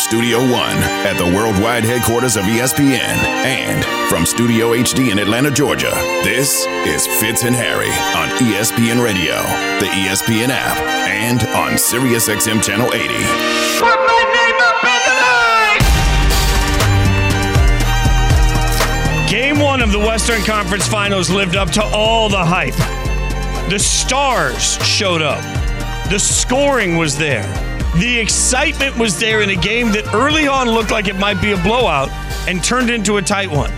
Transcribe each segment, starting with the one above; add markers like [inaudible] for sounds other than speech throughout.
Studio One at the worldwide headquarters of ESPN and from Studio HD in Atlanta, Georgia, this is Fitz and Harry on ESPN Radio, the ESPN app, and on SiriusXM Channel 80. Put my name up in the line! Game one of the Western Conference Finals lived up to all the hype. The stars showed up. The scoring was there. The excitement was there in a game that early on looked like it might be a blowout and turned into a tight one.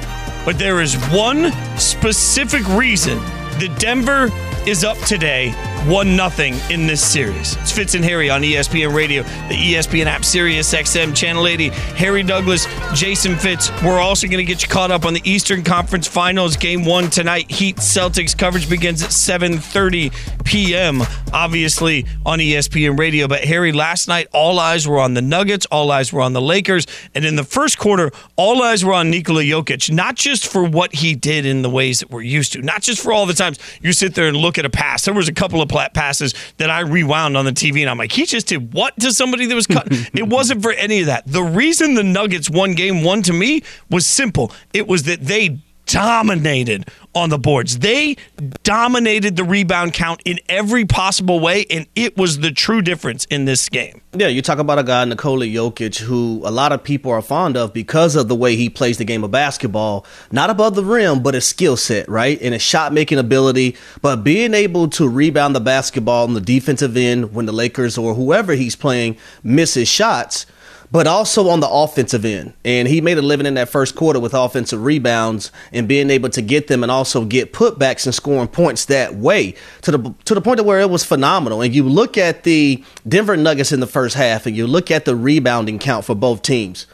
But there is one specific reason that Denver is up today, 1 nothing in this series. It's Fitz and Harry on ESPN Radio, the ESPN app, Sirius XM, Channel 80. Harry Douglas, Jason Fitz. We're also going to get you caught up on the Eastern Conference Finals, Game 1 tonight. Heat Celtics coverage begins at 7.30 p.m., obviously on ESPN Radio. But Harry, last night, all eyes were on the Nuggets, all eyes were on the Lakers. And in the first quarter, all eyes were on Nikola Jokic, not just for what he did in the ways that we're used to, not just for all the times you sit there and look at a pass. There was a couple of passes that I rewound on the TV, and I'm like, he just did what to somebody that was cut? [laughs] it wasn't for any of that. The reason the Nuggets won game one to me was simple. It was that they dominated on the boards. They dominated the rebound count in every possible way, and it was the true difference in this game. Yeah, you talk about a guy, Nikola Jokic, who a lot of people are fond of because of the way he plays the game of basketball. Not above the rim, but his skill set, right? And his shot making ability, but being able to rebound the basketball on the defensive end when the Lakers or whoever he's playing misses shots but also on the offensive end. And he made a living in that first quarter with offensive rebounds and being able to get them and also get putbacks and scoring points that way to the to the point of where it was phenomenal. And you look at the Denver Nuggets in the first half and you look at the rebounding count for both teams.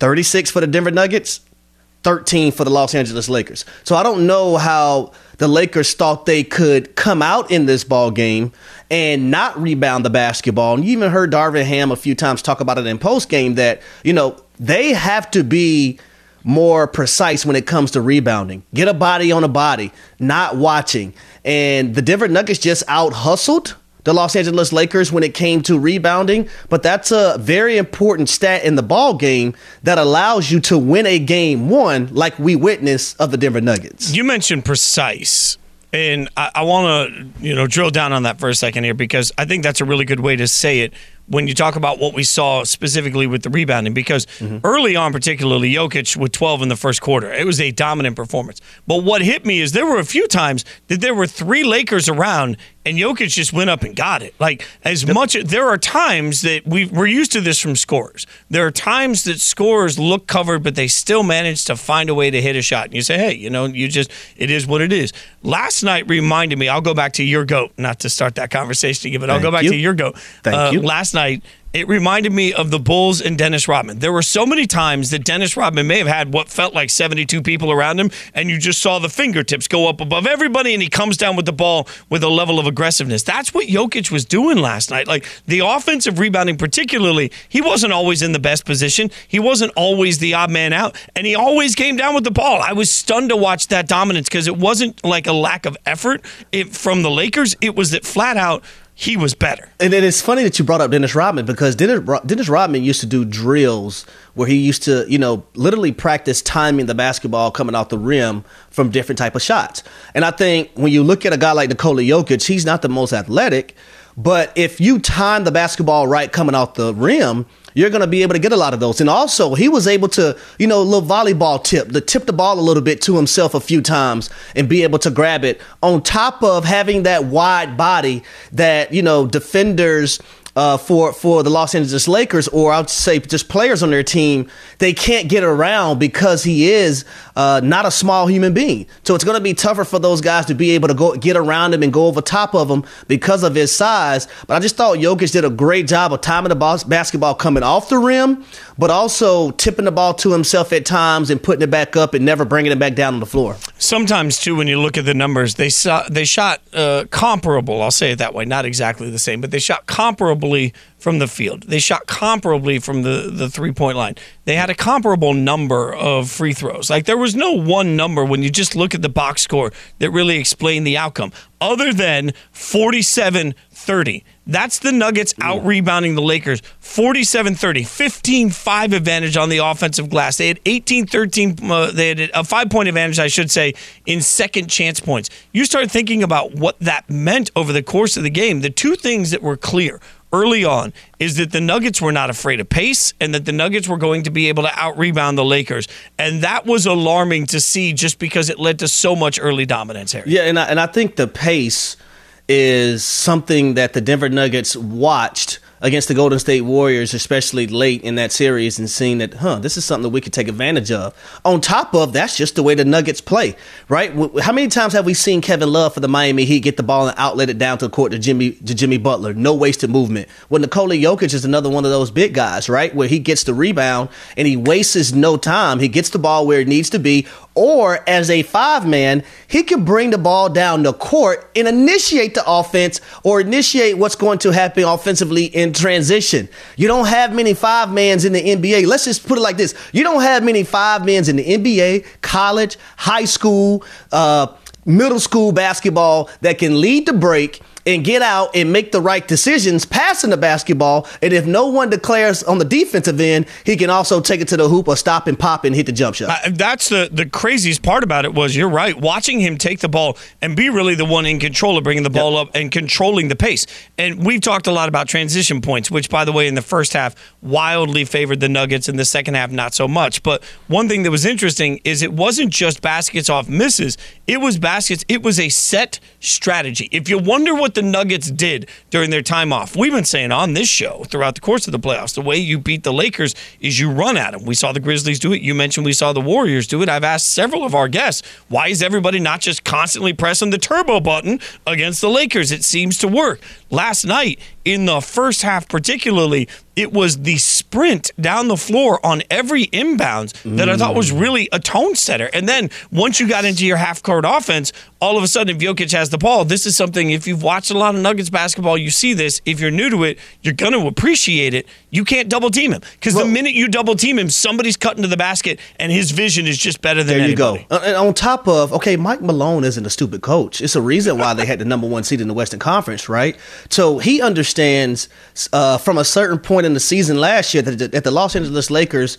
36 for the Denver Nuggets, 13 for the Los Angeles Lakers. So I don't know how the Lakers thought they could come out in this ball game and not rebound the basketball. And you even heard Darvin Ham a few times talk about it in post game that, you know, they have to be more precise when it comes to rebounding. Get a body on a body, not watching. And the Denver Nuggets just out hustled the Los Angeles Lakers when it came to rebounding, but that's a very important stat in the ball game that allows you to win a game one like we witnessed of the Denver Nuggets. You mentioned precise. And I, I want to, you know, drill down on that for a second here because I think that's a really good way to say it when you talk about what we saw specifically with the rebounding. Because early on, particularly Jokic with 12 in the first quarter, it was a dominant performance. But what hit me is there were a few times that there were three Lakers around and Jokic just went up and got it. Like as much there are times that we we're used to this from scorers. There are times that scorers look covered, but they still manage to find a way to hit a shot. And you say, hey, you know, you just it is what it is. Last night reminded me. I'll go back to your goat, not to start that conversation again, but I'll go back you. to your goat. Thank Uh, you. Last night. It reminded me of the Bulls and Dennis Rodman. There were so many times that Dennis Rodman may have had what felt like 72 people around him, and you just saw the fingertips go up above everybody, and he comes down with the ball with a level of aggressiveness. That's what Jokic was doing last night. Like the offensive rebounding, particularly, he wasn't always in the best position. He wasn't always the odd man out, and he always came down with the ball. I was stunned to watch that dominance because it wasn't like a lack of effort from the Lakers. It was that flat out he was better. And then it is funny that you brought up Dennis Rodman because Dennis, Dennis Rodman used to do drills where he used to, you know, literally practice timing the basketball coming off the rim from different type of shots. And I think when you look at a guy like Nikola Jokic, he's not the most athletic, but if you time the basketball right coming off the rim, you're going to be able to get a lot of those. And also, he was able to, you know, a little volleyball tip, to tip the ball a little bit to himself a few times and be able to grab it on top of having that wide body that, you know, defenders uh, for for the Los Angeles Lakers, or I would say just players on their team, they can't get around because he is uh, not a small human being. So it's going to be tougher for those guys to be able to go get around him and go over top of him because of his size. But I just thought Jokic did a great job of timing the bas- basketball coming off the rim, but also tipping the ball to himself at times and putting it back up and never bringing it back down on the floor. Sometimes too, when you look at the numbers, they saw they shot uh, comparable. I'll say it that way, not exactly the same, but they shot comparably from the field. They shot comparably from the the three point line. They had a comparable number of free throws. Like there was no one number when you just look at the box score that really explained the outcome, other than 47 30. That's the Nuggets out rebounding the Lakers 47 30, 15 5 advantage on the offensive glass. They had 18 13, uh, they had a five point advantage, I should say, in second chance points. You start thinking about what that meant over the course of the game. The two things that were clear early on is that the Nuggets were not afraid of pace and that the Nuggets were going to be able to out rebound the Lakers. And that was alarming to see just because it led to so much early dominance, Harry. Yeah, and I, and I think the pace is something that the Denver Nuggets watched against the Golden State Warriors, especially late in that series, and seeing that, huh, this is something that we could take advantage of. On top of that's just the way the Nuggets play, right? How many times have we seen Kevin Love for the Miami Heat get the ball and outlet it down to the court to Jimmy to Jimmy Butler? No wasted movement. Well, Nikola Jokic is another one of those big guys, right? Where he gets the rebound and he wastes no time. He gets the ball where it needs to be, or as a five man, he can bring the ball down the court and initiate the offense or initiate what's going to happen offensively in transition. You don't have many five mans in the NBA. Let's just put it like this you don't have many five mans in the NBA, college, high school, uh, middle school basketball that can lead the break and get out and make the right decisions passing the basketball. And if no one declares on the defensive end, he can also take it to the hoop or stop and pop and hit the jump shot. That's the, the craziest part about it was you're right. Watching him take the ball and be really the one in control of bringing the ball yep. up and controlling the pace. And we've talked a lot about transition points, which, by the way, in the first half wildly favored the Nuggets. In the second half, not so much. But one thing that was interesting is it wasn't just baskets off misses. It was baskets. It was a set strategy. If you wonder what the Nuggets did during their time off. We've been saying on this show throughout the course of the playoffs, the way you beat the Lakers is you run at them. We saw the Grizzlies do it. You mentioned we saw the Warriors do it. I've asked several of our guests, why is everybody not just constantly pressing the turbo button against the Lakers? It seems to work. Last night, in the first half, particularly, it was the sprint down the floor on every inbounds that mm. I thought was mm. really a tone setter. And then once you got into your half court offense, all of a sudden, if Jokic has the ball, this is something, if you've watched a lot of Nuggets basketball, you see this. If you're new to it, you're going to appreciate it. You can't double team him because well, the minute you double team him, somebody's cutting to the basket and his vision is just better than There you anybody. go. And on top of, okay, Mike Malone isn't a stupid coach. It's a reason why they had the number one seed in the Western Conference, right? So he understands uh, from a certain point in the season last year that, that the Los Angeles Lakers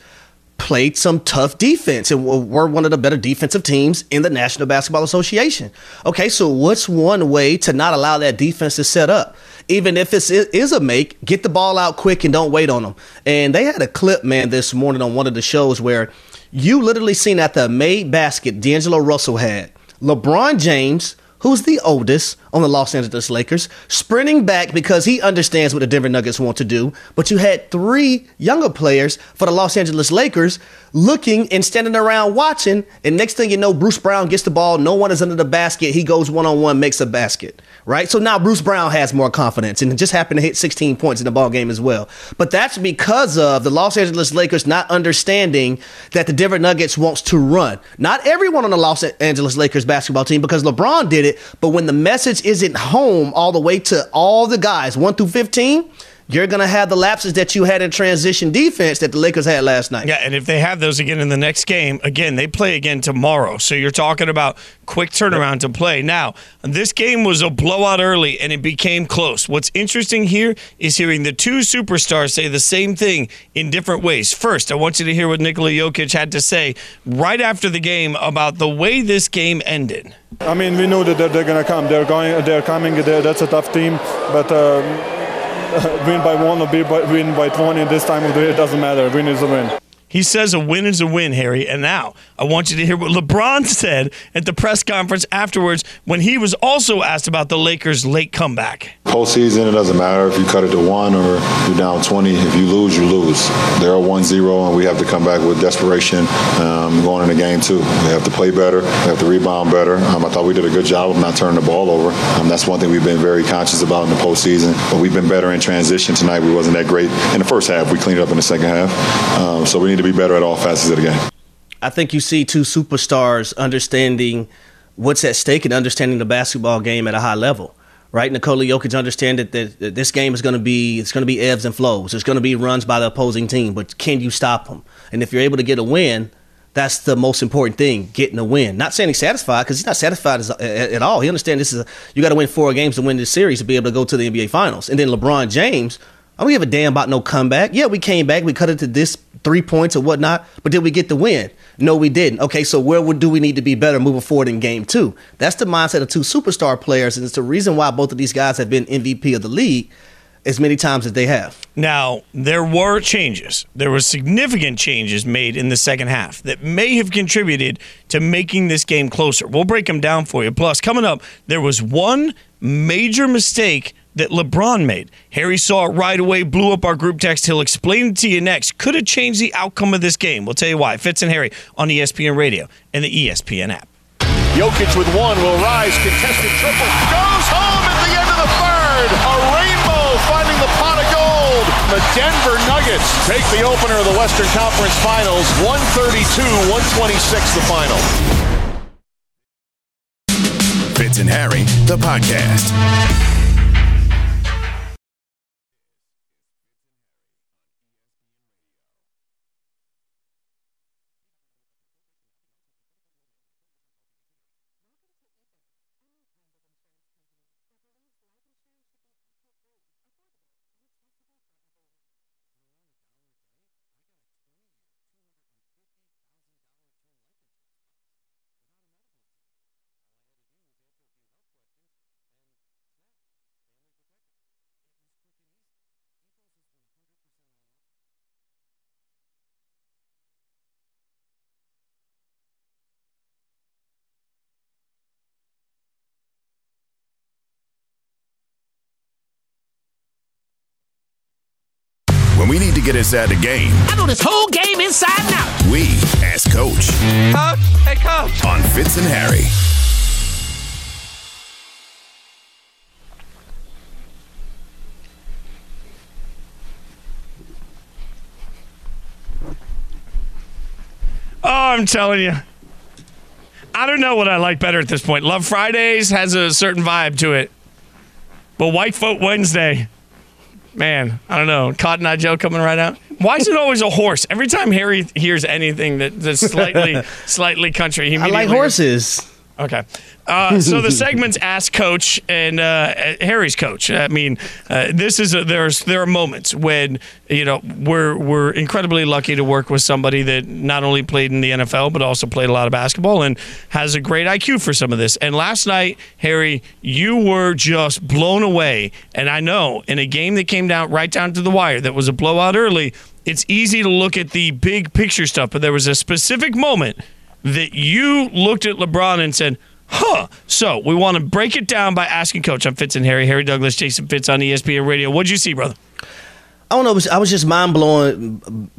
played some tough defense and were one of the better defensive teams in the National Basketball Association. Okay, so what's one way to not allow that defense to set up? Even if it is a make, get the ball out quick and don't wait on them. And they had a clip, man, this morning on one of the shows where you literally seen at the made basket D'Angelo Russell had LeBron James, who's the oldest on the Los Angeles Lakers, sprinting back because he understands what the Denver Nuggets want to do. But you had three younger players for the Los Angeles Lakers looking and standing around watching. And next thing you know, Bruce Brown gets the ball. No one is under the basket. He goes one on one, makes a basket. Right. So now Bruce Brown has more confidence and just happened to hit 16 points in the ball game as well. But that's because of the Los Angeles Lakers not understanding that the Denver Nuggets wants to run. Not everyone on the Los Angeles Lakers basketball team because LeBron did it. But when the message isn't home all the way to all the guys, one through 15, you're going to have the lapses that you had in transition defense that the Lakers had last night. Yeah, and if they have those again in the next game, again, they play again tomorrow. So you're talking about quick turnaround to play. Now, this game was a blowout early and it became close. What's interesting here is hearing the two superstars say the same thing in different ways. First, I want you to hear what Nikola Jokic had to say right after the game about the way this game ended. I mean, we know that they're, they're going to come. They're going. They're coming. They're, that's a tough team, but. Um, [laughs] win by one or win by 20 this time of the year, it doesn't matter. Win is a win. He says a win is a win, Harry. And now I want you to hear what LeBron said at the press conference afterwards when he was also asked about the Lakers' late comeback. Postseason, it doesn't matter if you cut it to one or you're down 20. If you lose, you lose. They're 1 0, and we have to come back with desperation um, going into game two. We have to play better, we have to rebound better. Um, I thought we did a good job of not turning the ball over. Um, that's one thing we've been very conscious about in the postseason. But we've been better in transition tonight. We wasn't that great in the first half. We cleaned it up in the second half. Um, so we need to be better at all facets of the game. I think you see two superstars understanding what's at stake and understanding the basketball game at a high level. Right, Nikola Jokic understand that, that this game is going to be it's going to be ebbs and flows. There's going to be runs by the opposing team, but can you stop them? And if you're able to get a win, That's the most important thing, getting a win. Not saying he's satisfied because he's not satisfied as, at all. He understands this is a, you got to win four games to win this series to be able to go to the NBA Finals. And then LeBron James, I don't give a damn about no comeback. Yeah, we came back, we cut it to this three points or whatnot, but did we get the win? No, we didn't. Okay, so where do we need to be better moving forward in game two? That's the mindset of two superstar players, and it's the reason why both of these guys have been MVP of the league as many times as they have. Now, there were changes. There were significant changes made in the second half that may have contributed to making this game closer. We'll break them down for you. Plus, coming up, there was one major mistake that LeBron made. Harry saw it right away, blew up our group text. He'll explain it to you next. Could have changed the outcome of this game. We'll tell you why. Fitz and Harry on ESPN Radio and the ESPN app. Jokic with one will rise, contested triple, goes home at the end of the third. A rainbow finding the pot of gold. The Denver Nuggets take the opener of the Western Conference Finals, 132-126 the final. Fitz and Harry, the podcast. When we need to get inside the game, I know this whole game inside and out. we ask Coach Coach, hey coach. on Fitz and Harry. Oh, I'm telling you. I don't know what I like better at this point. Love Fridays has a certain vibe to it. But White Folk Wednesday, man, I don't know. Cotton Eye Joe coming right out. Why is it always a horse? Every time Harry hears anything that, that's slightly [laughs] slightly country, he I like horses. Okay. Uh, so the segment's [laughs] Ask Coach and uh, Harry's coach. I mean, uh, this is a, there's there are moments when you know we're we're incredibly lucky to work with somebody that not only played in the NFL but also played a lot of basketball and has a great IQ for some of this. And last night, Harry, you were just blown away. And I know in a game that came down right down to the wire that was a blowout early, it's easy to look at the big picture stuff, but there was a specific moment that you looked at LeBron and said, huh. So we want to break it down by asking Coach. I'm Fitz and Harry. Harry Douglas, Jason Fitz on ESPN Radio. What'd you see, brother? I don't know. I was just mind blowing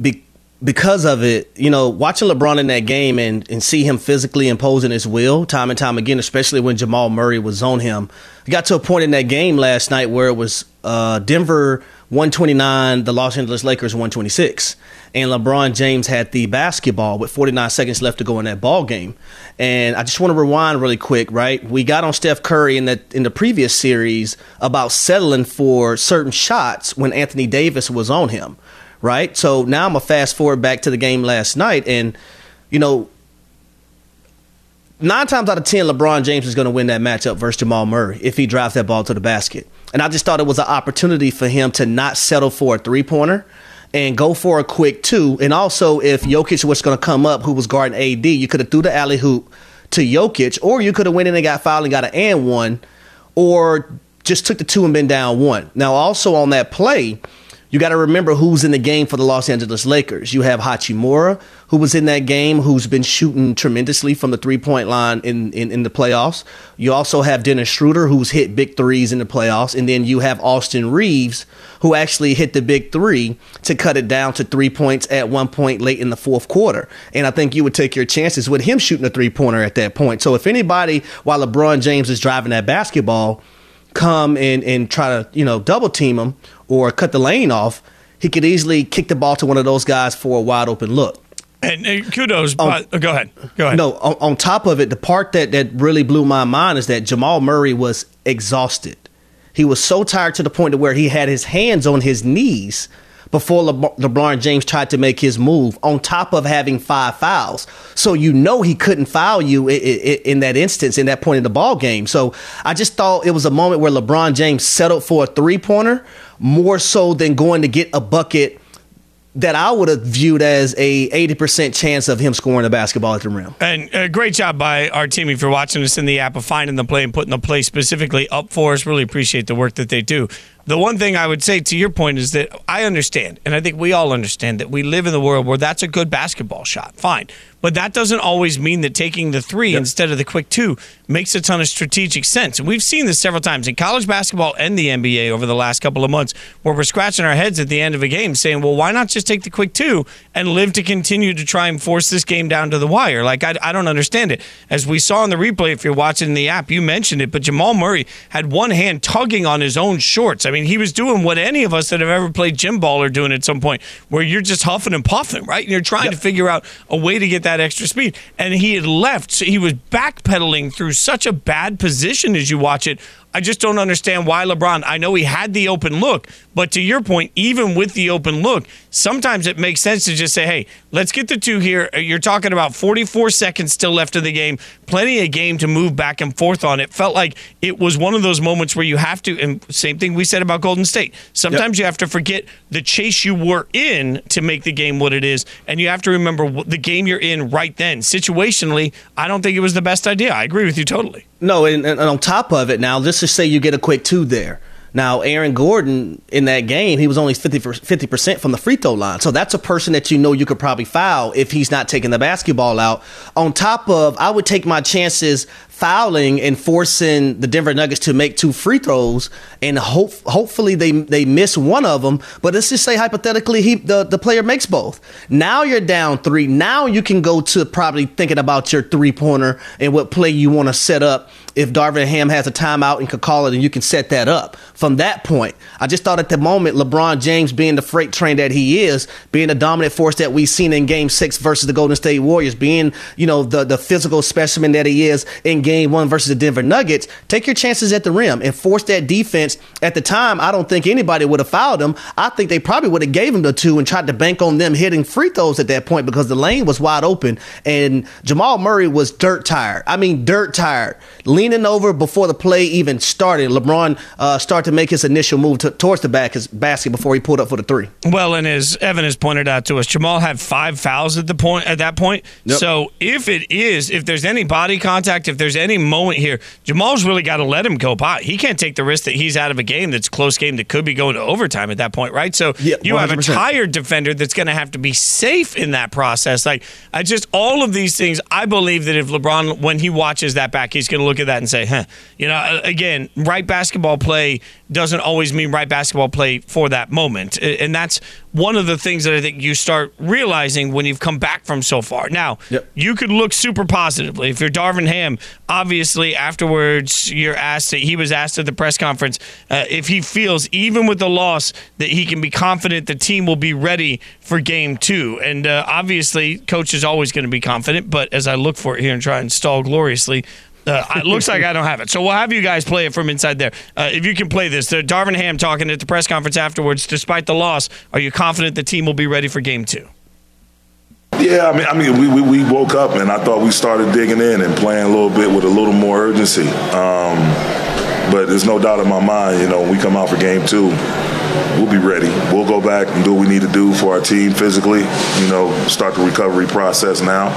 because of it. You know, watching LeBron in that game and, and see him physically imposing his will time and time again, especially when Jamal Murray was on him. It got to a point in that game last night where it was uh, Denver 129, the Los Angeles Lakers 126. And LeBron James had the basketball with 49 seconds left to go in that ball game. And I just want to rewind really quick, right? We got on Steph Curry in that in the previous series about settling for certain shots when Anthony Davis was on him, right? So now I'm gonna fast forward back to the game last night, and you know, nine times out of ten, LeBron James is going to win that matchup versus Jamal Murray if he drives that ball to the basket. And I just thought it was an opportunity for him to not settle for a three pointer and go for a quick two. And also, if Jokic was going to come up, who was guarding AD, you could have threw the alley hoop to Jokic, or you could have went in and got fouled and got an and one, or just took the two and been down one. Now, also on that play, you got to remember who's in the game for the Los Angeles Lakers. You have Hachimura, who was in that game, who's been shooting tremendously from the three point line in, in, in the playoffs. You also have Dennis Schroeder, who's hit big threes in the playoffs. And then you have Austin Reaves, who actually hit the big three to cut it down to three points at one point late in the fourth quarter. And I think you would take your chances with him shooting a three pointer at that point. So if anybody, while LeBron James is driving that basketball, come and, and try to, you know, double team him or cut the lane off, he could easily kick the ball to one of those guys for a wide open look. And, and kudos. but, uh, go ahead. Go ahead. No, on, on top of it, the part that, that really blew my mind is that Jamal Murray was exhausted. He was so tired to the point to where he had his hands on his knees before Le- LeBron James tried to make his move, on top of having five fouls. So you know he couldn't foul you in, in, that instance, in that point in the ball game. So I just thought it was a moment where LeBron James settled for a three pointer more so than going to get a bucket that I would have viewed as a 80% chance of him scoring the basketball at the rim. And uh, great job by our team if you're watching us in the app of finding the play and putting the play specifically up for us. Really appreciate the work that they do. The one thing I would say to your point is that I understand, and I think we all understand that we live in the world where that's a good basketball shot. Fine. But that doesn't always mean that taking the three yep. instead of the quick two makes a ton of strategic sense. And we've seen this several times in college basketball and the NBA over the last couple of months where we're scratching our heads at the end of a game saying, well, why not just take the quick two and live to continue to try and force this game down to the wire? Like, I, I don't understand it. As we saw in the replay, if you're watching the app, you mentioned it, but Jamal Murray had one hand tugging on his own shorts. I mean, he was doing what any of us that have ever played gym ball are doing at some point, where you're just huffing and puffing, right? And you're trying yep. to figure out a way to get that extra speed. And he had left, so he was backpedaling through such a bad position as you watch it I just don't understand why LeBron. I know he had the open look, but to your point, even with the open look, sometimes it makes sense to just say, hey, let's get the two here. Uh, you're talking about 44 seconds still left of the game, plenty of game to move back and forth on. It felt like it was one of those moments where you have to, and same thing we said about Golden State. Sometimes yep. you have to forget the chase you were in to make the game what it is, and you have to remember the game you're in right then. Situationally, I don't think it was the best idea. I agree with you totally. No, and, and on top of it, now let's just say you get a quick two there. Now, Aaron Gordon in that game, he was only 50 percent from the free throw line. So that's a person that you know you could probably foul if he's not taking the basketball out. On top of, I would take my chances fouling and forcing the Denver Nuggets to make two free throws, and hope hopefully they they miss one of them. But let's just say hypothetically he the, the player makes both. Now you're down three. Now you can go to probably thinking about your three pointer and what play you want to set up. If Darvin Ham has a timeout and could call it, and you can set that up from that point. I just thought at the moment LeBron James being the freight train that he is, being the dominant force that we've seen in Game Six versus the Golden State Warriors, being you know the the physical specimen that he is in Game one versus the Denver Nuggets, take your chances at the rim and force that defense. At the time, I don't think anybody would have fouled him. I think they probably would have gave him the two and tried to bank on them hitting free throws at that point because the lane was wide open and Jamal Murray was dirt tired. I mean, dirt tired, leaning over before the play even started. LeBron uh, started to make his initial move to, towards the back his basket before he pulled up for the three. Well, and as Evan has pointed out to us, Jamal had five fouls at the point at that point. Yep. So if it is, if there's any body contact, if there's any moment here, Jamal's really got to let him go by. He can't take the risk that he's out of a game that's close game that could be going to overtime at that point, right? So yeah, you have a tired defender that's going to have to be safe in that process. Like I just all of these things. I believe that if LeBron, when he watches that back, he's going to look at that and say, "Huh." You know, again, right basketball play doesn't always mean right basketball play for that moment, and that's one of the things that I think you start realizing when you've come back from so far. Now, yep. you could look super positively. If you're Darvin Ham, obviously afterwards you're asked, he was asked at the press conference uh, if he feels, even with the loss, that he can be confident the team will be ready for game two. And uh, obviously, coach is always going to be confident, but as I look for it here and try and stall gloriously, uh, it looks like I don't have it. So we'll have you guys play it from inside there. Uh, if you can play this, uh, Darvin Ham talking at the press conference afterwards, despite the loss, are you confident the team will be ready for game two? Yeah, I mean, I mean, we, we, we woke up and I thought we started digging in and playing a little bit with a little more urgency. Um, but there's no doubt in my mind, you know, when we come out for game two, we'll be ready. We'll go back and do what we need to do for our team physically. You know, start the recovery process now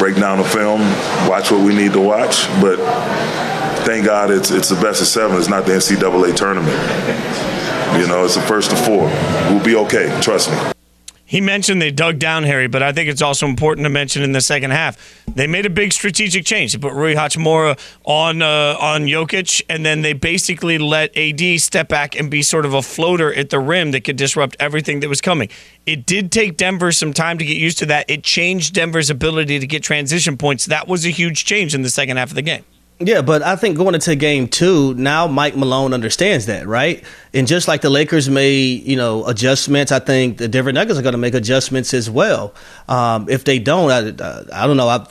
break down the film, watch what we need to watch. But thank God it's it's the best of seven. It's not the NCAA tournament. You know, it's the first of four. We'll be okay. Trust me. He mentioned they dug down Harry, but I think it's also important to mention in the second half they made a big strategic change. They put Rui Hachimura on uh, on Jokic, and then they basically let AD step back and be sort of a floater at the rim that could disrupt everything that was coming. It did take Denver some time to get used to that. It changed Denver's ability to get transition points. That was a huge change in the second half of the game. Yeah, but I think going into game two, now Mike Malone understands that, right? And just like the Lakers made, you know, adjustments, I think the Denver Nuggets are going to make adjustments as well. Um, if they don't, I, I don't know. I,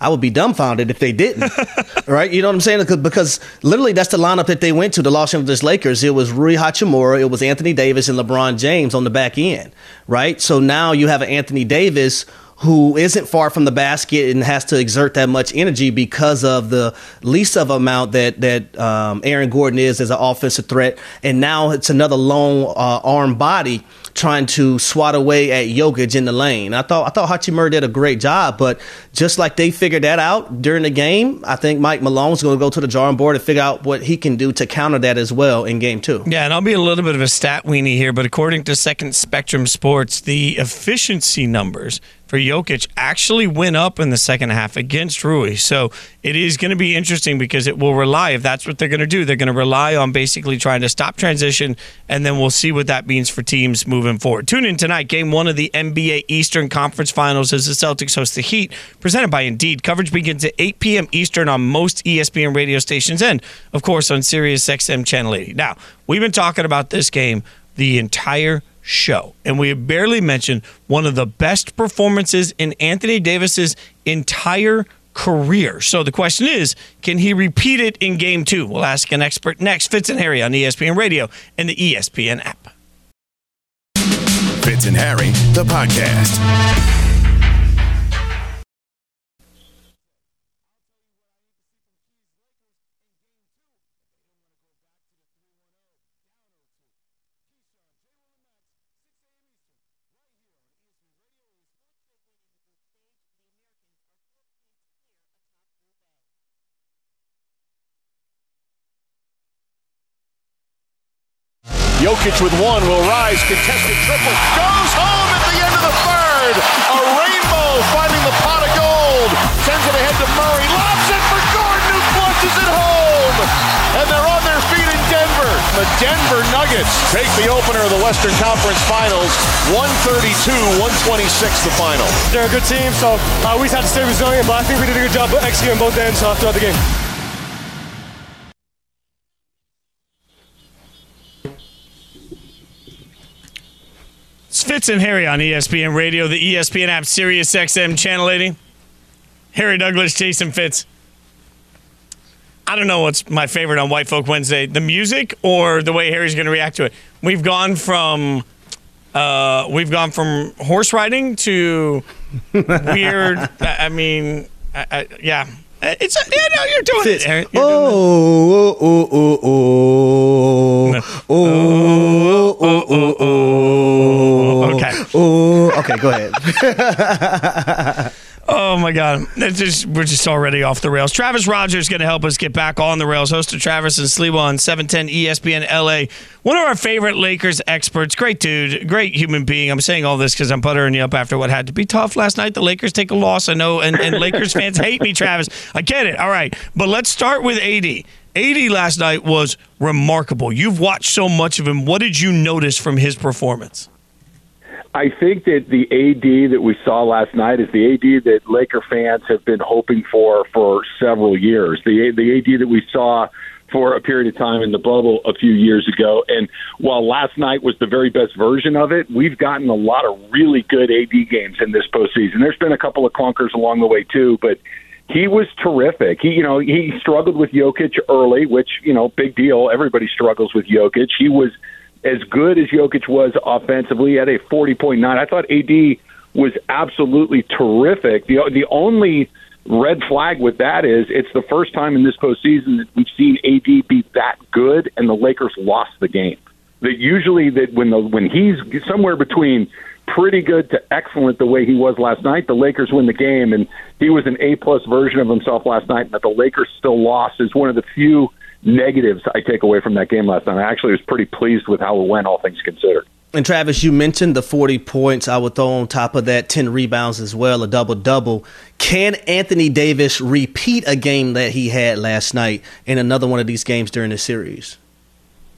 I would be dumbfounded if they didn't. [laughs] right? You know what I'm saying? Because literally that's the lineup that they went to, the Los Angeles Lakers. It was Rui Hachimura, it was Anthony Davis, and LeBron James on the back end. Right? So now you have an Anthony Davis who isn't far from the basket and has to exert that much energy because of the least of amount that that um, Aaron Gordon is as an offensive threat, and now it's another long uh, arm body trying to swat away at Jokic in the lane. I thought I thought Hachimura did a great job, but just like they figured that out during the game, I think Mike Malone's going to go to the drawing board and figure out what he can do to counter that as well in game two. Yeah, and I'll be a little bit of a stat weenie here, but according to Second Spectrum Sports, the efficiency numbers for Jokic actually went up in the second half against Rui. So it is going to be interesting because it will rely, if that's what they're going to do, they're going to rely on basically trying to stop transition, and then we'll see what that means for teams moving forward. Tune in tonight, game one of the NBA Eastern Conference Finals as the Celtics host the Heat, presented by Indeed. Coverage begins at 8 p.m. Eastern on most ESPN radio stations and, of course, on Sirius XM Channel 80. Now, we've been talking about this game the entire show. And we barely mentioned one of the best performances in Anthony Davis's entire career. So the question is, can he repeat it in game two? We'll ask an expert next. Fitz and Harry on ESPN Radio and the ESPN app. Fitz and Harry, the podcast. Jokic with one will rise, contested triple, goes home at the end of the third. A rainbow finding the pot of gold. Sends it ahead to Murray, lobs it for Gordon who flushes it home. And they're on their feet in Denver. The Denver Nuggets take the opener of the Western Conference Finals, 132-126 the final. They're a good team, so uh, we just had to stay resilient, but I think we did a good job executing both ends uh, throughout the game. Fitz and Harry on ESPN Radio, the ESPN app, Sirius XM Channel 80. Harry Douglas, Jason Fitz. I don't know what's my favorite on White Folk Wednesday, the music or the way Harry's going to react to it. We've gone from uh, we've gone from horse riding to weird. [laughs] I mean, I, I, yeah, Uh, it's a, yeah, no, you're doing Fitz. it. Harry. You're oh, oh, oh, oh oh. oh, oh, oh, oh, oh, oh, oh, Okay. Oh, okay, go ahead. [laughs] My God! It's just, we're just already off the rails. Travis Rodgers is going to help us get back on the rails. Host of Travis and Sliwa on 710 ESPN LA. One of our favorite Lakers experts. Great dude, great human being. I'm saying all this because I'm buttering you up after what had to be tough last night. The Lakers take a loss. I know, and, and Lakers fans hate me, Travis. I get it. All right, but let's start with AD. AD last night was remarkable. You've watched so much of him. What did you notice from his performance? I think that the AD that we saw last night is the AD that Laker fans have been hoping for for several years. The the AD that we saw for a period of time in the bubble a few years ago. And while last night was the very best version of it, we've gotten a lot of really good AD games in this postseason. There's been a couple of clunkers along the way too, but he was terrific. He, you know, he struggled with Jokic early, which you know, big deal. Everybody struggles with Jokic. He was as good as Jokic was offensively at a 40.9. I thought AD was absolutely terrific. The the only red flag with that is it's the first time in this postseason that we've seen AD be that good and the Lakers lost the game. That usually that when the when he's somewhere between pretty good to excellent the way he was last night, the Lakers win the game and he was an A plus version of himself last night, but the Lakers still lost is one of the few negatives I take away from that game last night. I actually was pretty pleased with how it went, all things considered. And Travis, you mentioned the 40 points. I would throw on top of that 10 rebounds as well, a double double. Can Anthony Davis repeat a game that he had last night in another one of these games during the series?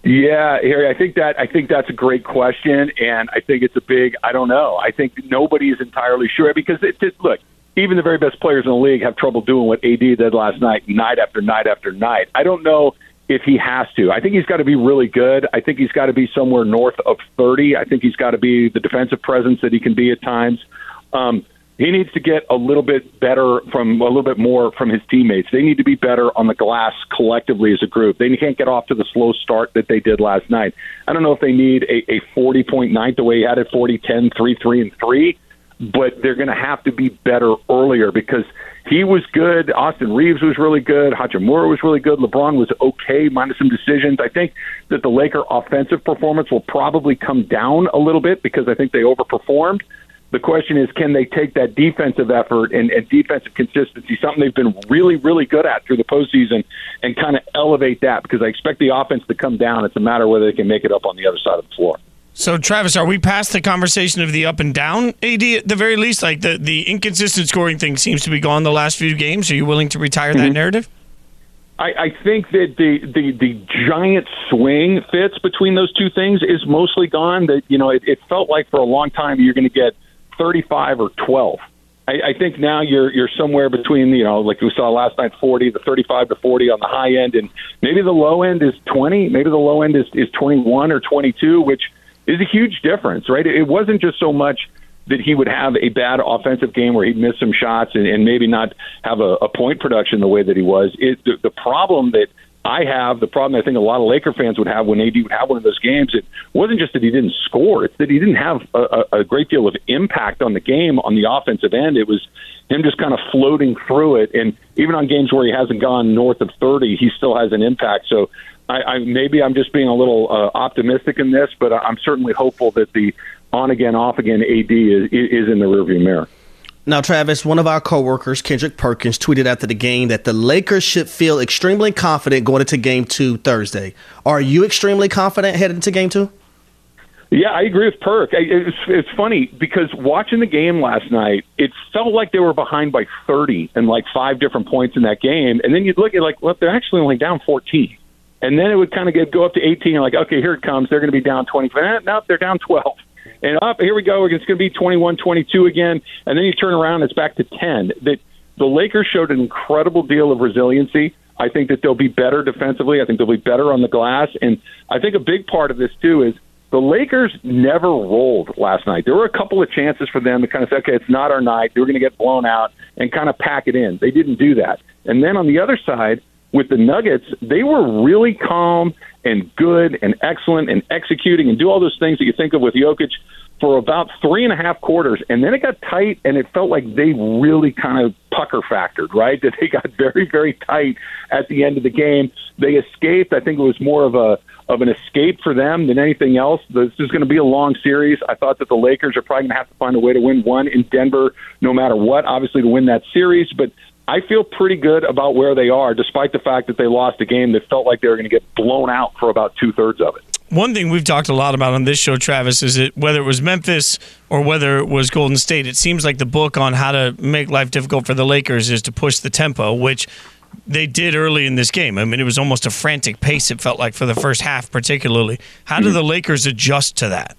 Yeah, Harry, I think that I think that's a great question, and I think it's a big. I don't know. I think nobody is entirely sure because it, it look even the very best players in the league have trouble doing what AD did last night, night after night after night. I don't know if he has to. I think he's got to be really good. I think he's got to be somewhere north of 30. I think he's got to be the defensive presence that he can be at times. Um, he needs to get a little bit better from a little bit more from his teammates. They need to be better on the glass collectively as a group. They can't get off to the slow start that they did last night. I don't know if they need a, a 40 point night the way he had it 40 10 3 3 and 3, but they're going to have to be better earlier because he was good. Austin Reaves was really good. Hachimura was really good. LeBron was okay, minus some decisions. I think that the Laker offensive performance will probably come down a little bit because I think they overperformed. The question is, can they take that defensive effort and, and defensive consistency, something they've been really, really good at through the postseason, and kind of elevate that? Because I expect the offense to come down. It's a matter whether they can make it up on the other side of the floor. So, Travis, are we past the conversation of the up and down AD at the very least? Like the, the inconsistent scoring thing seems to be gone the last few games. Are you willing to retire that mm-hmm. narrative? I, I think that the, the the giant swing Fitz between those two things is mostly gone. That you know, it, it felt like for a long time you're going to get 35 or 12. I, I think now you're you're somewhere between you know like we saw last night 40 the 35 to 40 on the high end and maybe the low end is 20 maybe the low end is is 21 or 22 which is a huge difference, right? It wasn't just so much that he would have a bad offensive game where he'd miss some shots and, and maybe not have a, a point production the way that he was. It, the, the problem that I have, the problem I think a lot of Laker fans would have when AD would have one of those games, it wasn't just that he didn't score; it's that he didn't have a, a great deal of impact on the game on the offensive end. It was him just kind of floating through it, and even on games where he hasn't gone north of 30, he still has an impact. So I, I maybe I'm just being a little uh, optimistic in this, but I'm certainly hopeful that the on again, off again AD is, is in the rearview mirror. Now, Travis, one of our coworkers, Kendrick Perkins, tweeted after the game that the Lakers should feel extremely confident going into Game Two Thursday. Are you extremely confident heading into Game Two? Yeah, I agree with Perk. It's, it's funny because watching the game last night, it felt like they were behind by 30 and like five different points in that game, and then you'd look at like, well, they're actually only down 14 and then it would kind of get go up to 18. Like, okay, here it comes. They're going to be down 20. Eh, no, they're down 12. And up here we go. It's going to be 21, 22 again. And then you turn around, it's back to 10. That the Lakers showed an incredible deal of resiliency. I think that they'll be better defensively. I think they'll be better on the glass. And I think a big part of this too is the Lakers never rolled last night. There were a couple of chances for them to kind of say, okay, it's not our night. Were going to get blown out and kind of pack it in. They didn't do that. And then on the other side, with the Nuggets, they were really calm and good and excellent and executing and do all those things that you think of with Jokic for about three and a half quarters, and then it got tight, and it felt like they really kind of pucker factored, right? [laughs] That they got very, very tight at the end of the game. They escaped. I think it was more of a of an escape for them than anything else. This is going to be a long series. I thought that the Lakers are probably going to have to find a way to win one in Denver, no matter what. Obviously, to win that series, but I feel pretty good about where they are, despite the fact that they lost a game that felt like they were going to get blown out for about two thirds of it. One thing we've talked a lot about on this show, Travis, is that whether it was Memphis or whether it was Golden State, it seems like the book on how to make life difficult for the Lakers is to push the tempo, which they did early in this game. I mean, it was almost a frantic pace, it felt like, for the first half, particularly. How do mm-hmm. the Lakers adjust to that?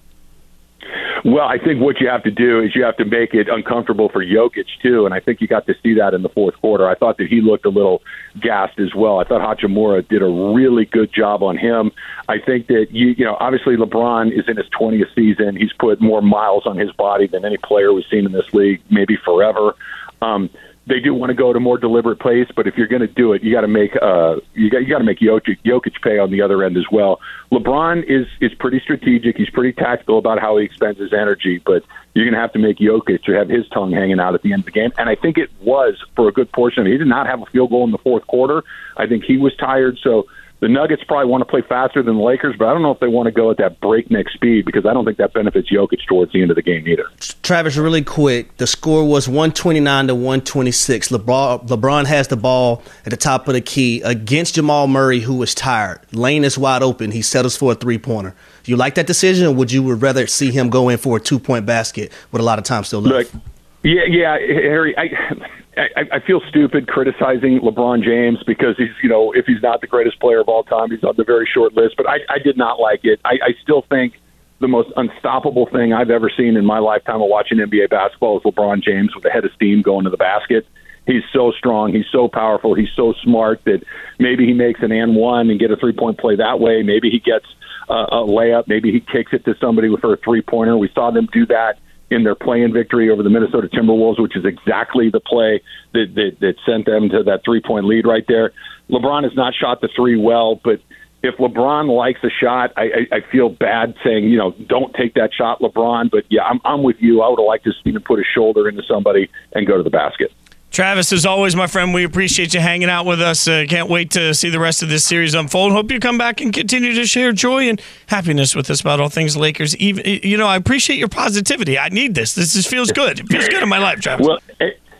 Well, I think what you have to do is you have to make it uncomfortable for Jokic too, and I think you got to see that in the fourth quarter. I thought that he looked a little gassed as well. I thought Hachimura did a really good job on him. I think that you you know obviously LeBron is in his 20th season. He's put more miles on his body than any player we've seen in this league, maybe forever. Um, they do want to go to more deliberate pace, but if you're going to do it, you got to make uh, you got you got to make Jokic, Jokic pay on the other end as well. LeBron is is pretty strategic. He's pretty tactical about how he expends his energy, but you're going to have to make Jokic to have his tongue hanging out at the end of the game. And I think it was for a good portion. Of it. He did not have a field goal in the fourth quarter. I think he was tired, so the Nuggets probably want to play faster than the Lakers, but I don't know if they want to go at that breakneck speed because I don't think that benefits Jokic towards the end of the game either. Travis, really quick, the score was 129 to 126. LeBron, LeBron has the ball at the top of the key against Jamal Murray, who was tired. Lane is wide open. He settles for a three pointer. Do you like that decision, or would you rather see him go in for a two point basket with a lot of time still left? Look, yeah, yeah, Harry. I, I, I feel stupid criticizing LeBron James because he's, you know, if he's not the greatest player of all time, he's on the very short list. But I, I did not like it. I, I still think the most unstoppable thing I've ever seen in my lifetime of watching NBA basketball is LeBron James with a head of steam going to the basket. He's so strong. He's so powerful. He's so smart that maybe he makes an and one and get a three point play that way. Maybe he gets a, a layup. Maybe he kicks it to somebody for a three pointer. We saw them do that in their play-in victory over the Minnesota Timberwolves, which is exactly the play that, that, that sent them to that three-point lead right there. LeBron has not shot the three well, but if LeBron likes a shot, I, I, I feel bad saying, you know, don't take that shot, LeBron. But yeah, I'm, I'm with you. I would have liked to see him put his shoulder into somebody and go to the basket. Travis, as always, my friend, we appreciate you hanging out with us. Uh, can't wait to see the rest of this series unfold. Hope you come back and continue to share joy and happiness with us about all things Lakers. Even, you know, I appreciate your positivity. I need this. This just feels good. It feels good in my life, Travis. Well,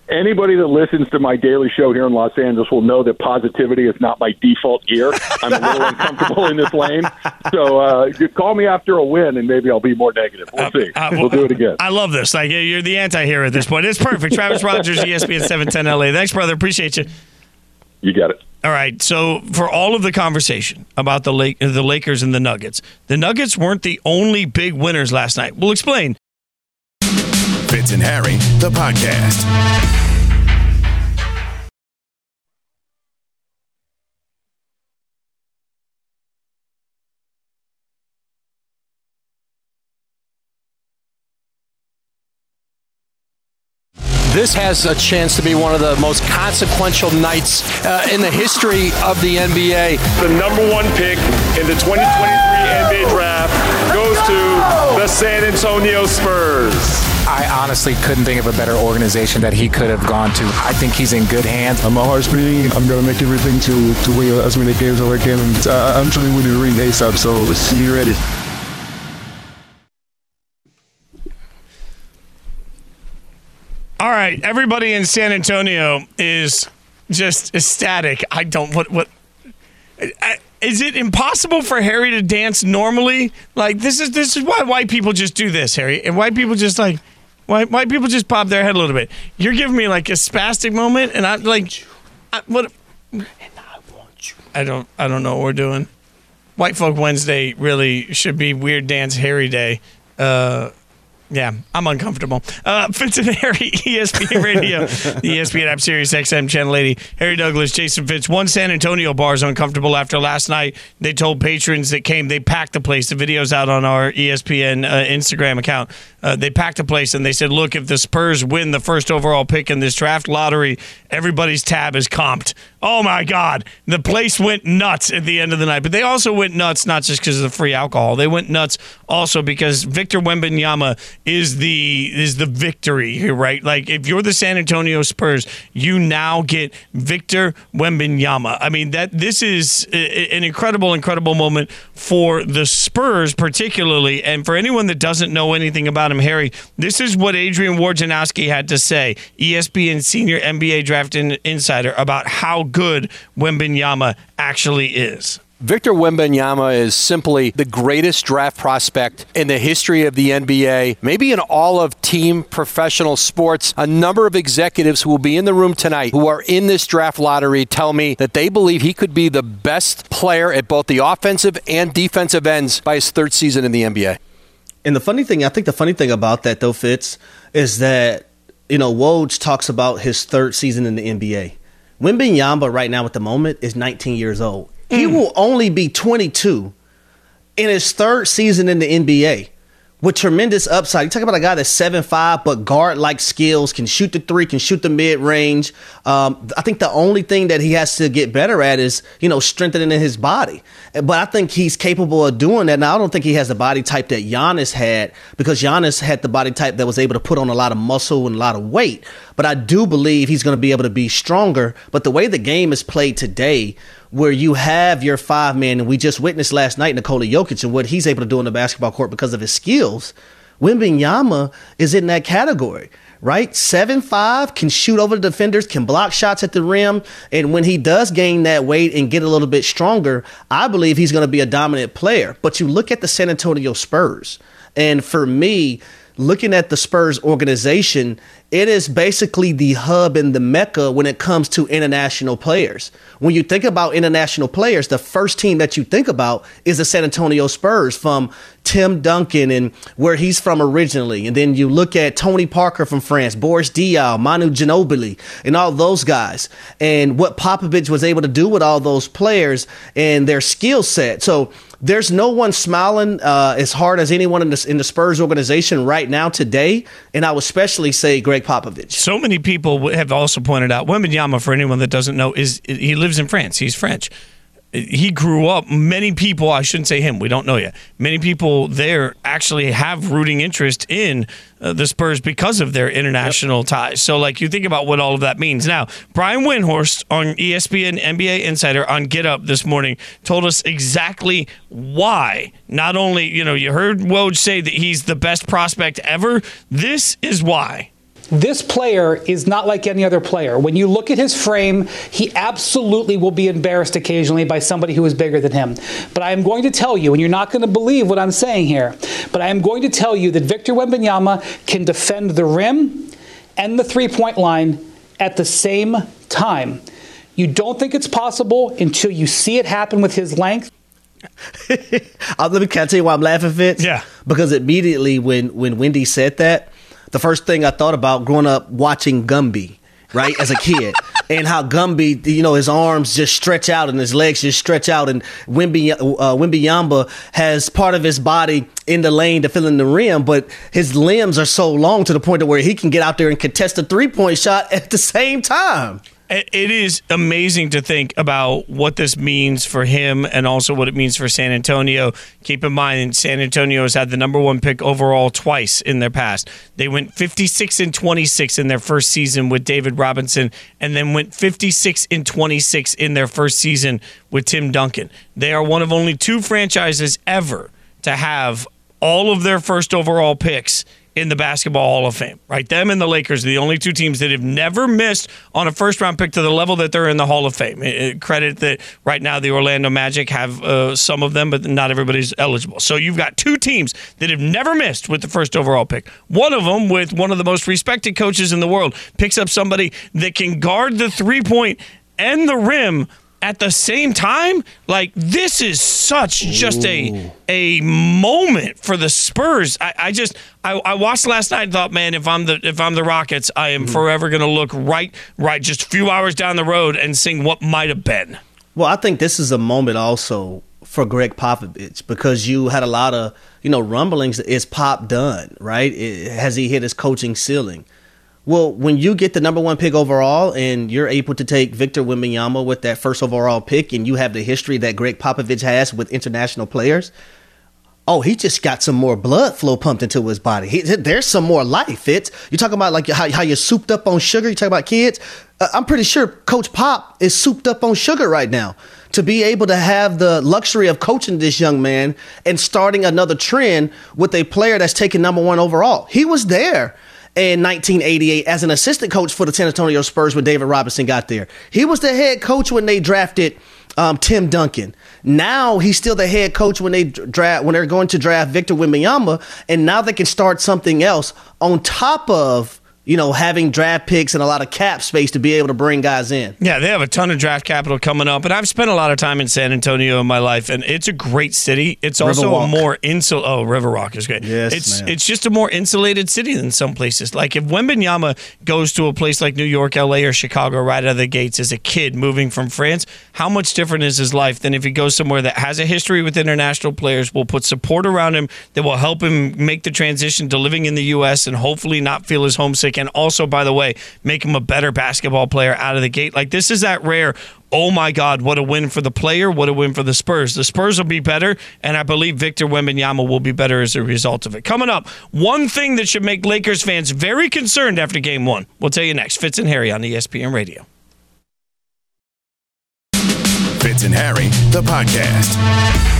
anybody that listens to my daily show here in Los Angeles will know that positivity is not my default gear. I'm a little uncomfortable in this lane. So uh, call me after a win, and maybe I'll be more negative. We'll uh, see. Uh, we'll do it again. I love this. Like you're the anti-hero at this point. It's perfect. Travis Rodgers, ESPN 710 LA. Thanks, brother. Appreciate you. You got it. All right. So for all of the conversation about the Lake, the Lakers and the Nuggets, the Nuggets weren't the only big winners last night. We'll explain. Fitz and Harry, the podcast. This has a chance to be one of the most consequential nights uh, in the history of the NBA. The number one pick in the 2023 NBA draft goes to the San Antonio Spurs. I honestly couldn't think of a better organization that he could have gone to. I think he's in good hands. My heart's beating. I'm going to make everything to, to win as many games as I can. And uh, I'm trying to win the ring ASAP, so let's be ready. All right, everybody in San Antonio is just ecstatic. I don't what what is it impossible for Harry to dance normally? Like this is this is why white people just do this, Harry, and white people just like white white people just pop their head a little bit. You're giving me like a spastic moment, and I'm like, I, what? I don't I don't know what we're doing. White Folk Wednesday really should be Weird Dance Harry Day. Uh, yeah, I'm uncomfortable. Uh, [laughs] Fitz and Harry, ESPN Radio, the ESPN app, Sirius XM, Channel 80. Harry Douglas, Jason Fitz. One San Antonio bar is uncomfortable after last night. They told patrons that came, they packed the place. The video's out on our ESPN uh, Instagram account. Uh, they packed the place and they said, look, if the Spurs win the first overall pick in this draft lottery, everybody's tab is comped. Oh my God. The place went nuts at the end of the night. But they also went nuts, not just because of the free alcohol. They went nuts also because Victor Wembanyama is the is the victory here, right? Like if you're the San Antonio Spurs, you now get Victor Wembanyama. I mean that this is an incredible, incredible moment for the Spurs, particularly, and for anyone that doesn't know anything about him, Harry. This is what Adrian Wojnarowski had to say, ESPN senior NBA draft insider, about how good Wembanyama actually is. Victor Wembanyama is simply the greatest draft prospect in the history of the NBA, maybe in all of team professional sports. A number of executives who will be in the room tonight who are in this draft lottery tell me that they believe he could be the best player at both the offensive and defensive ends by his third season in the NBA. And the funny thing, I think the funny thing about that though, Fitz, is that you know Woj talks about his third season in the NBA. Wembanyama right now at the moment is 19 years old. Mm. He will only be 22 in his third season in the NBA with tremendous upside. You talk about a guy that's seven five, but guard like skills, can shoot the three, can shoot the mid range. Um, I think the only thing that he has to get better at is you know strengthening his body. But I think he's capable of doing that. Now I don't think he has the body type that Giannis had because Giannis had the body type that was able to put on a lot of muscle and a lot of weight. But I do believe he's going to be able to be stronger. But the way the game is played today, where you have your five man, and we just witnessed last night Nikola Jokic and what he's able to do on the basketball court because of his skills. Wembanyama is in that category, right? Seven five can shoot over the defenders, can block shots at the rim, and when he does gain that weight and get a little bit stronger, I believe he's going to be a dominant player. But you look at the San Antonio Spurs, and for me, looking at the Spurs organization, it is basically the hub and the mecca when it comes to international players. When you think about international players, the first team that you think about is the San Antonio Spurs from Tim Duncan and where he's from originally, and then you look at Tony Parker from France, Boris Diaw, Manu Ginobili, and all those guys, and what Popovich was able to do with all those players and their skill set. So there's no one smiling uh, as hard as anyone in the, in the Spurs organization right now today, and I would especially say Gregg Popovich. So many people have also pointed out Wembanyama, for anyone that doesn't know, is he lives in France. He's French he grew up. Many people, I shouldn't say him, we don't know yet. Many people there actually have rooting interest in uh, the Spurs because of their international yep. ties. So, like, you think about what all of that means. Now, Brian Windhorst on ESPN NBA Insider on Get Up this morning told us exactly why. Not only, you know, you heard Woj say that he's the best prospect ever. This is why. This player is not like any other player. When you look at his frame, he absolutely will be embarrassed occasionally by somebody who is bigger than him. But I am going to tell you, and you're not going to believe what I'm saying here, but I am going to tell you that Victor Wembanyama can defend the rim and the three point line at the same time. You don't think it's possible until you see it happen with his length. [laughs] Let me can I tell you why I'm laughing, Fitz? Yeah. Because immediately when when Windy said that, the first thing I thought about growing up watching Gumby, right, as a kid. [laughs] and how Gumby, you know, his arms just stretch out and his legs just stretch out, and Wemby, uh, Wembanyama has part of his body in the lane to fill in the rim, but his limbs are so long to the point of where he can get out there and contest a three point shot at the same time it is amazing to think about what this means for him and also what it means for San Antonio. Keep in mind, San Antonio has had the number one pick overall twice in their past. They went 56 and 26 in their first season with David Robinson, and then went 56 and 26 in their first season with Tim Duncan. They are one of only two franchises ever to have all of their first overall picks in the Basketball Hall of Fame, right? Them and the Lakers are the only two teams that have never missed on a first round pick to the level that they're in the Hall of Fame. It, credit that right now the Orlando Magic have uh, some of them, but not everybody's eligible. So you've got two teams that have never missed with the first overall pick. One of them, with one of the most respected coaches in the world, picks up somebody that can guard the three point and the rim at the same time, like this is such just a a moment for the Spurs. I, I just I, I, watched last night and thought, man, if I'm the if I'm the Rockets, I am mm-hmm. forever gonna look right right just a few hours down the road and sing what might have been. Well, I think this is a moment also for Gregg Popovich because you had a lot of you know rumblings. Is Pop done? Right? It, has he hit his coaching ceiling? Well, when you get the number one pick overall and you're able to take Victor Wembanyama with that first overall pick and you have the history that Gregg Popovich has with international players, oh, he just got some more blood flow pumped into his body. He, there's some more life. It's you talking about like how, how you're souped up on sugar. You talk about kids. Uh, I'm pretty sure Coach Pop is souped up on sugar right now to be able to have the luxury of coaching this young man and starting another trend with a player that's taken number one overall. He was there in 1988 as an assistant coach for the San Antonio Spurs when David Robinson got there. He was the head coach when they drafted um, Tim Duncan. Now he's still the head coach when they draft when they're going to draft Victor Wembanyama, and now they can start something else on top of you know, having draft picks and a lot of cap space to be able to bring guys in. Yeah, they have a ton of draft capital coming up. And I've spent a lot of time in San Antonio in my life, and it's a great city. It's also a more insul. Oh, Riverwalk is great. Yes, it's man. it's just a more insulated city than some places. Like if Wembanyama goes to a place like New York, L.A., or Chicago right out of the gates as a kid moving from France, how much different is his life than if he goes somewhere that has a history with international players, will put support around him that will help him make the transition to living in the U.S. and hopefully not feel as homesick and also, by the way, make him a better basketball player out of the gate. Like this is that rare. Oh my God, what a win for the player! What a win for the Spurs. The Spurs will be better, and I believe Victor Wembanyama will be better as a result of it. Coming up, one thing that should make Lakers fans very concerned after Game One. We'll tell you next. Fitz and Harry on ESPN Radio. Fitz and Harry, the podcast.